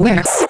I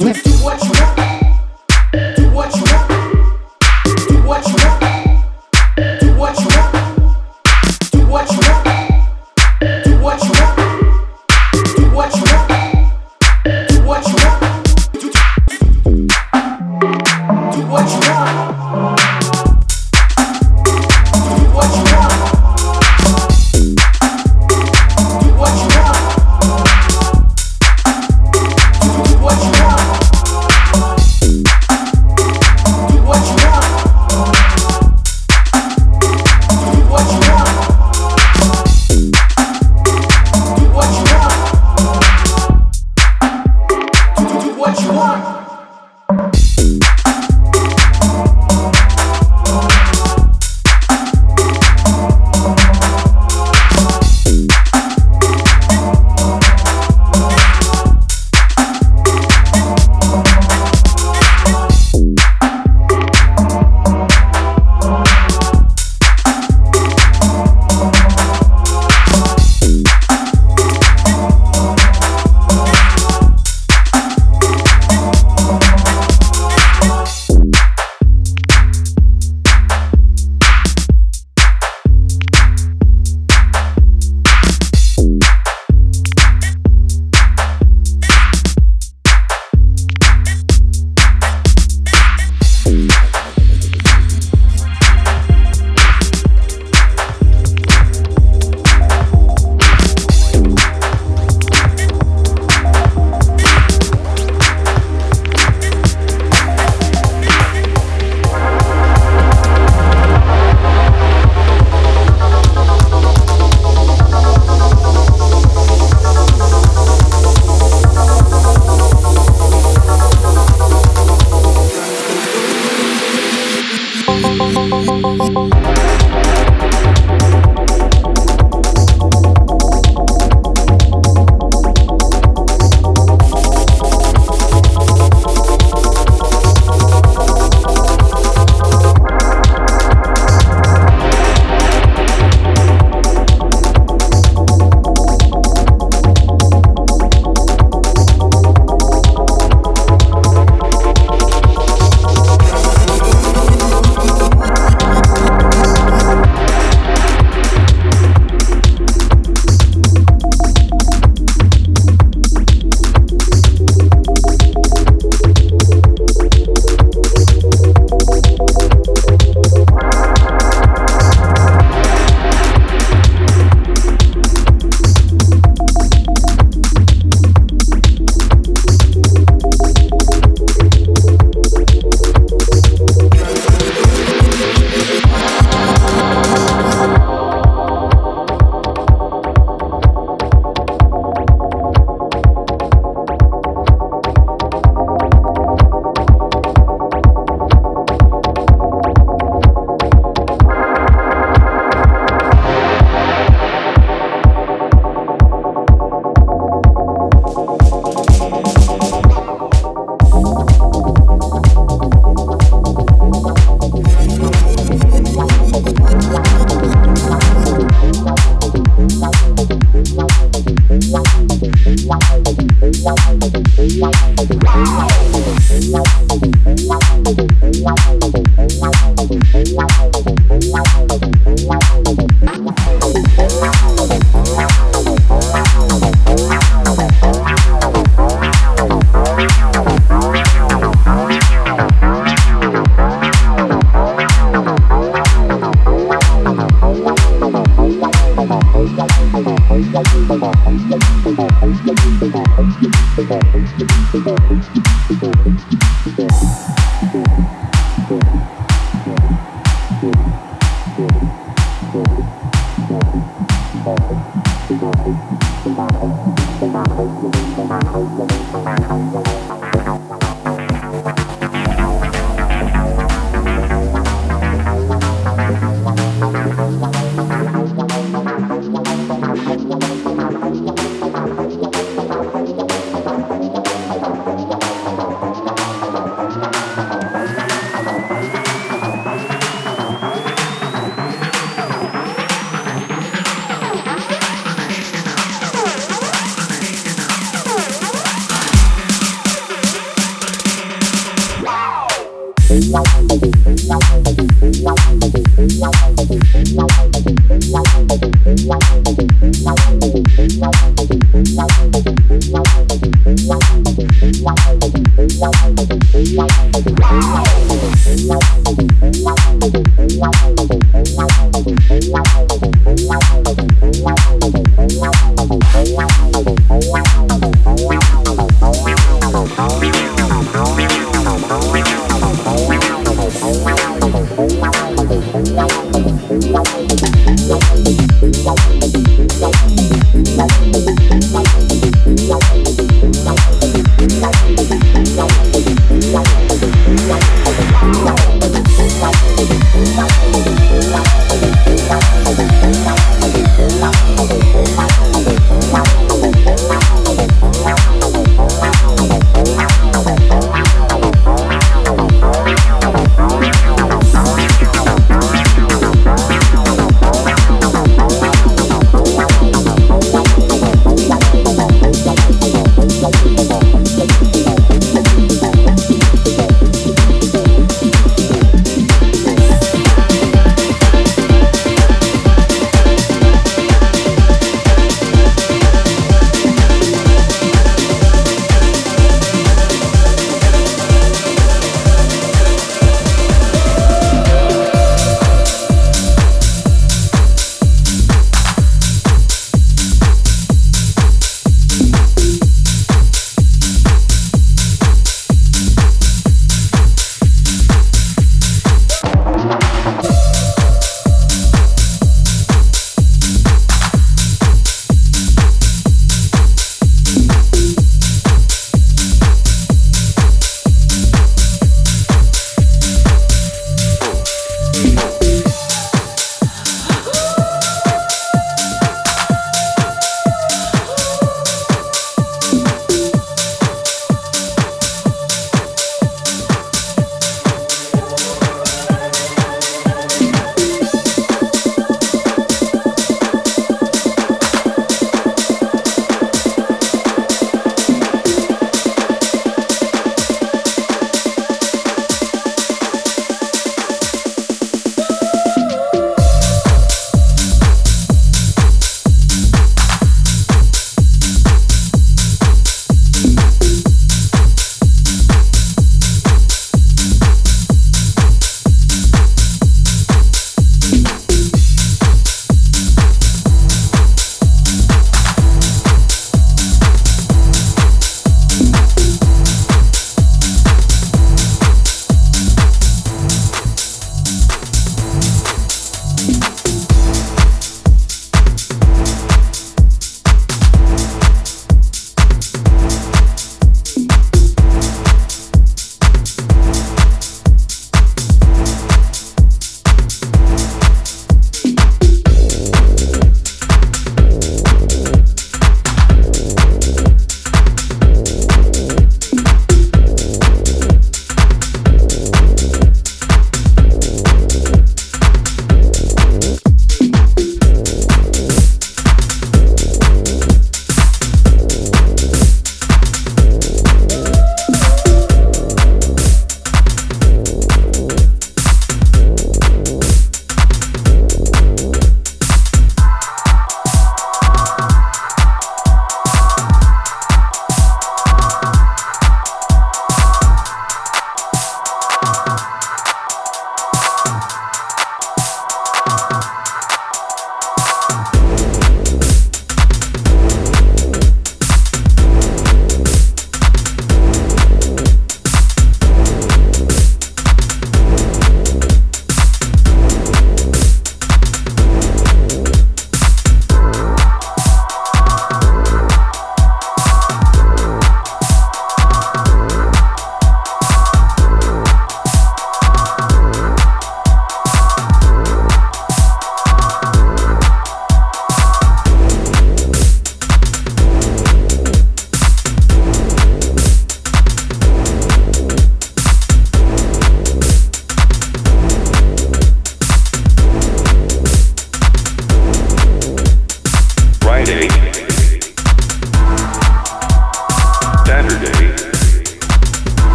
West. Thank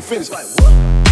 Finish. Like, what?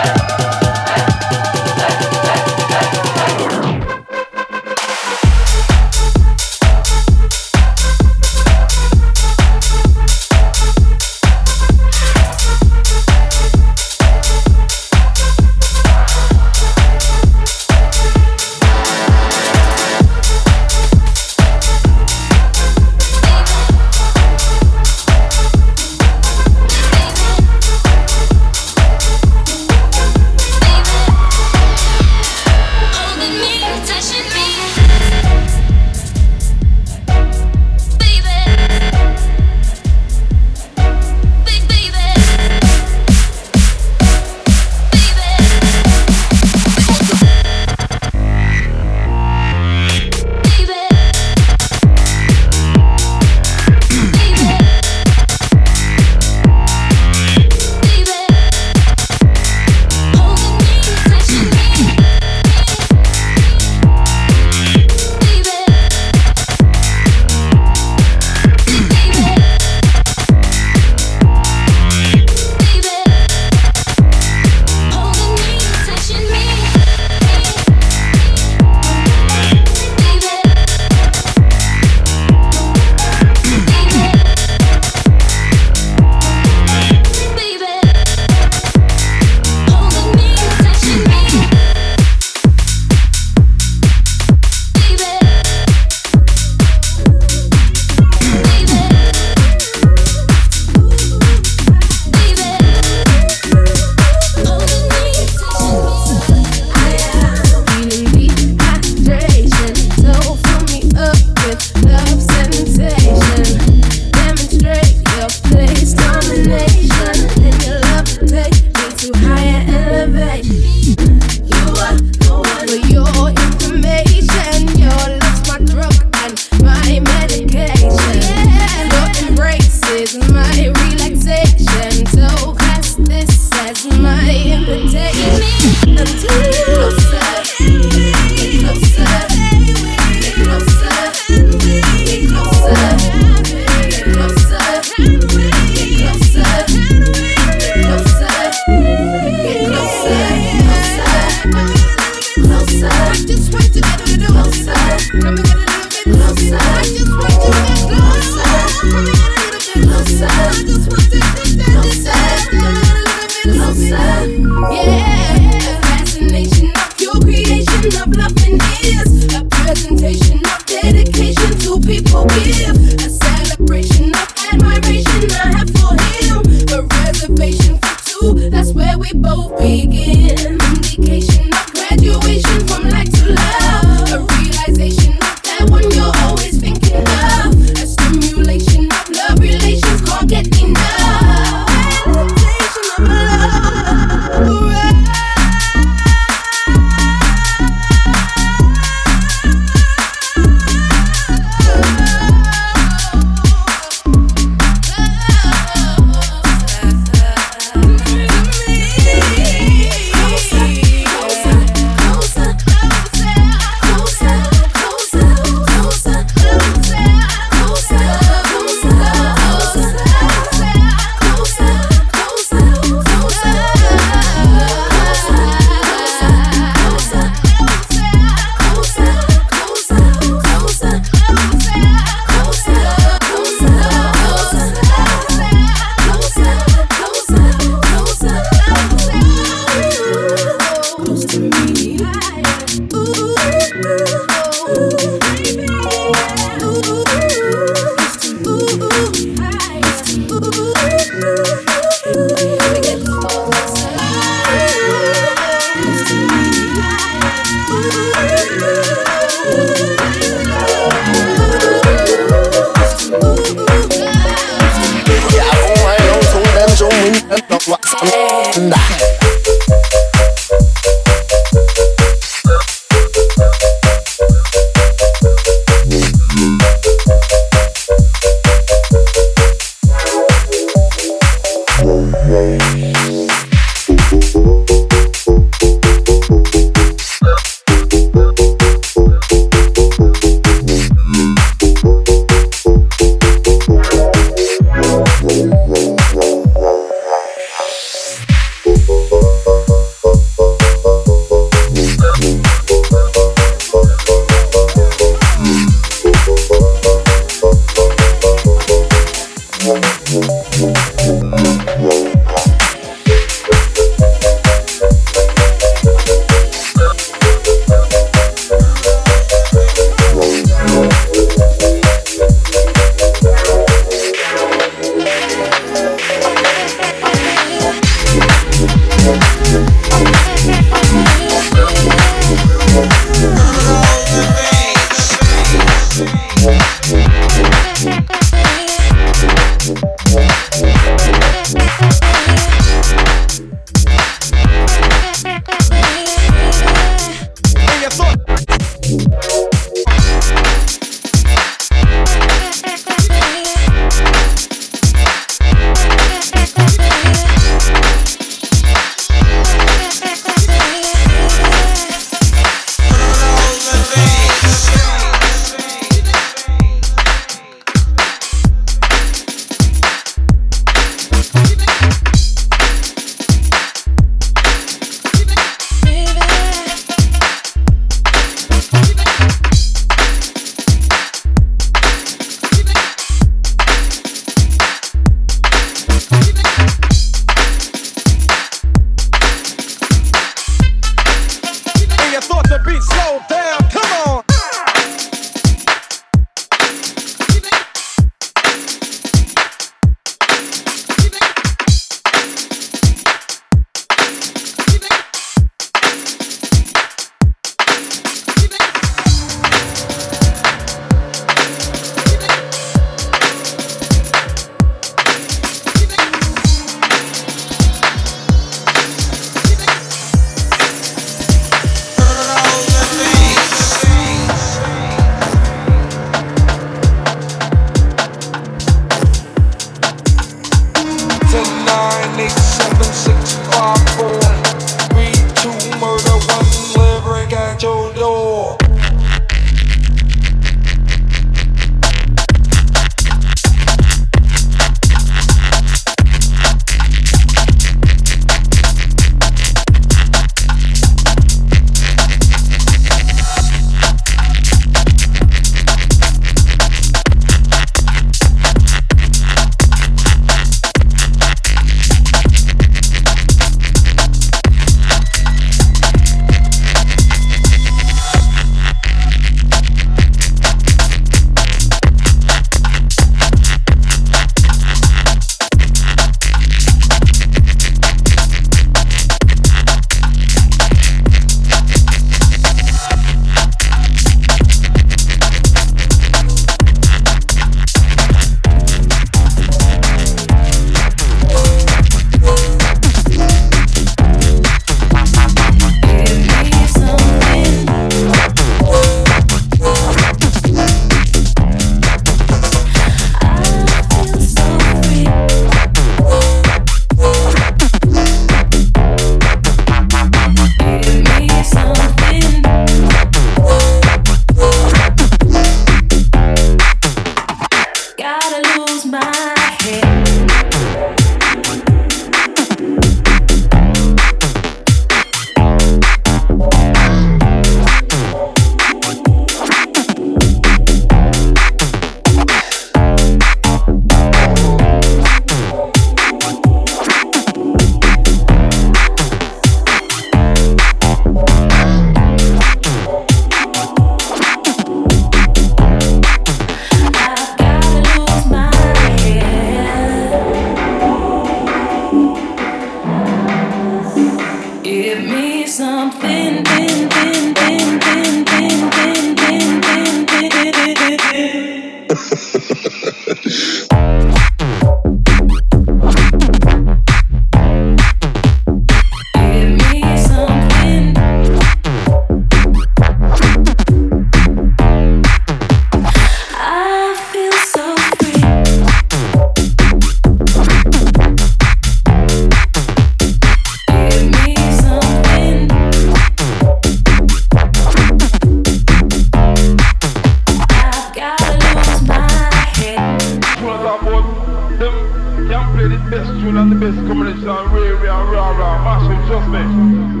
Coming into real, real, real, real, massive justice.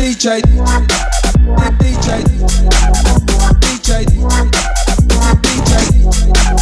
DJ, DJ, DJ, DJ.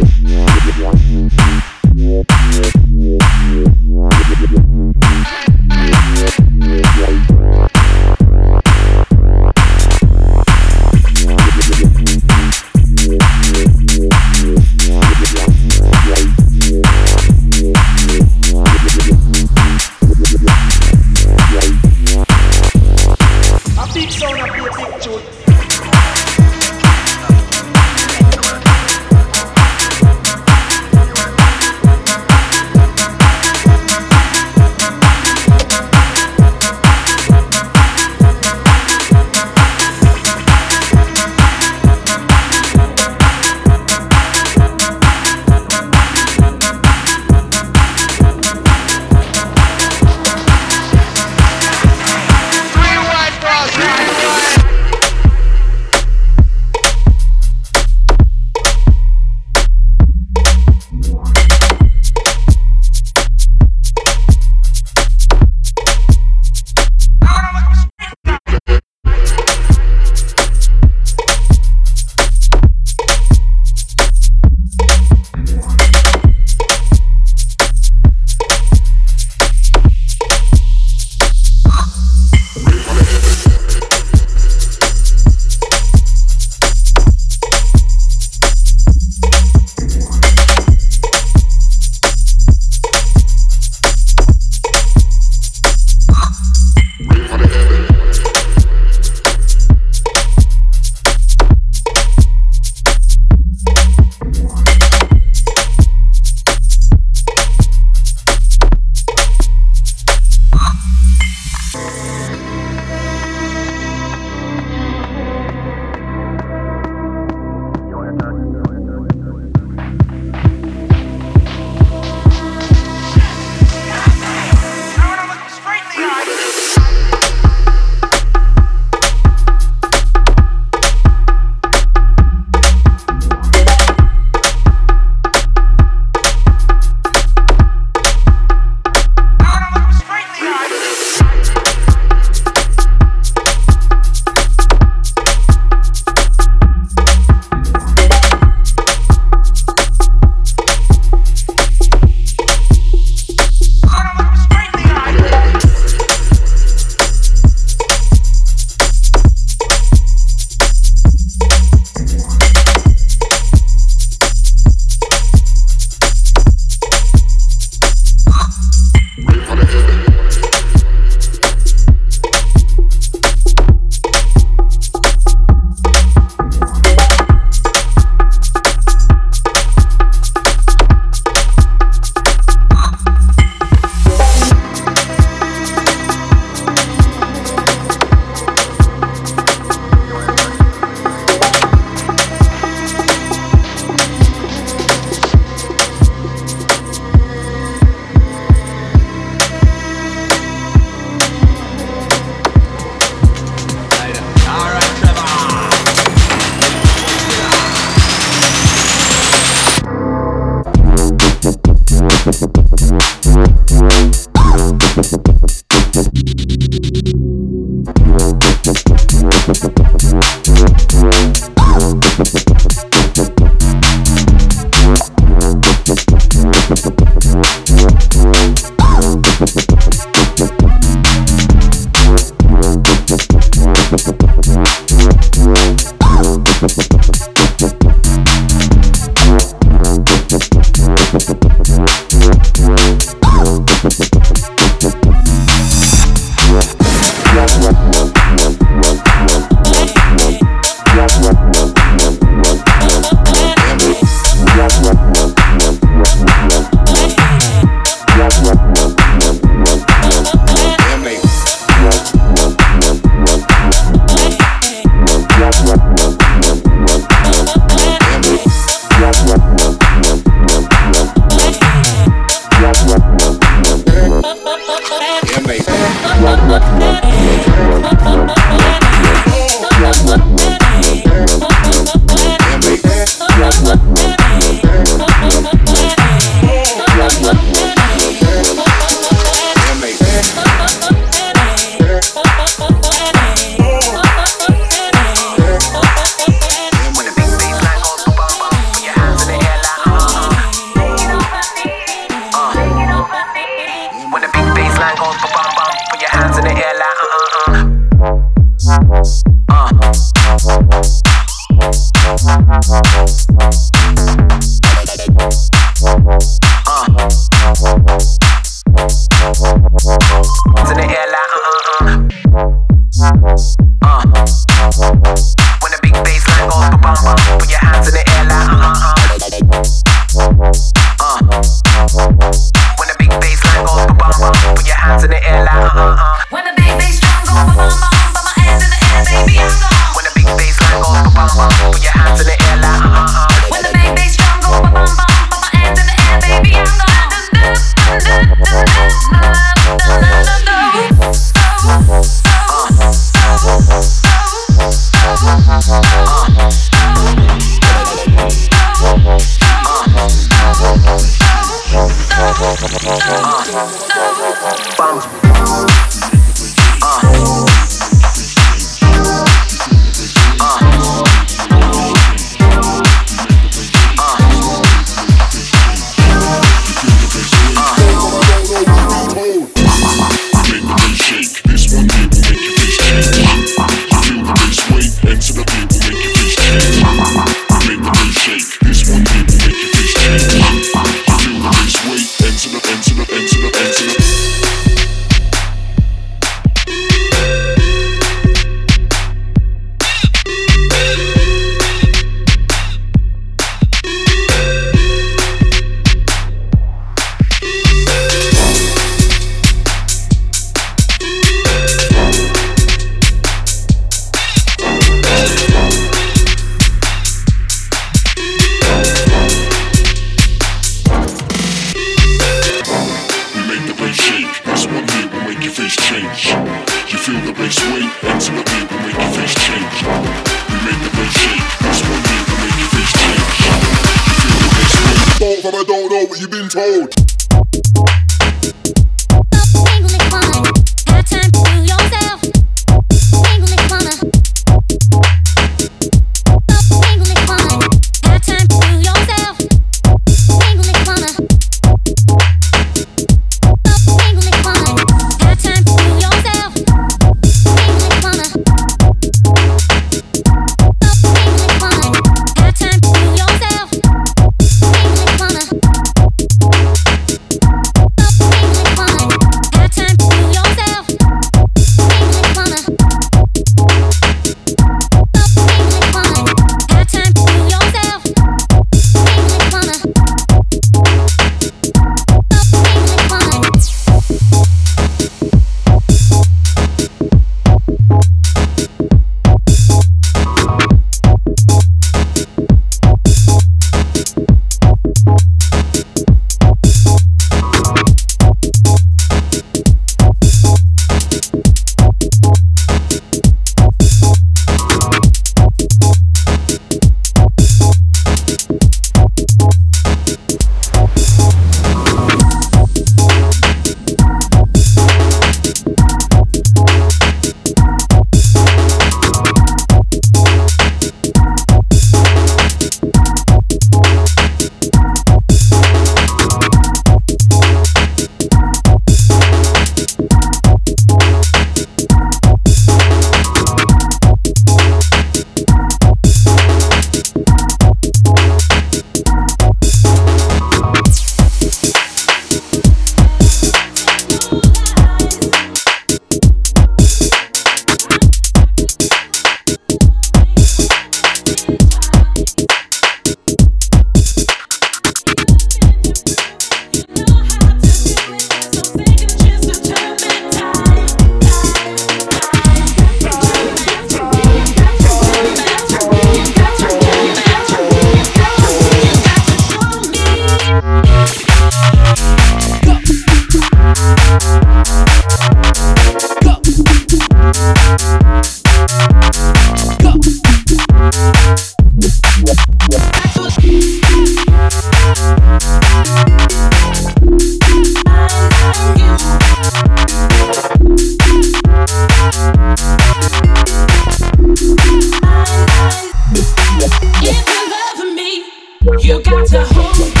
You got to hold.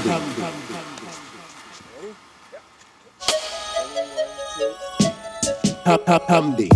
Hamdi. Hamdi. Hamdi.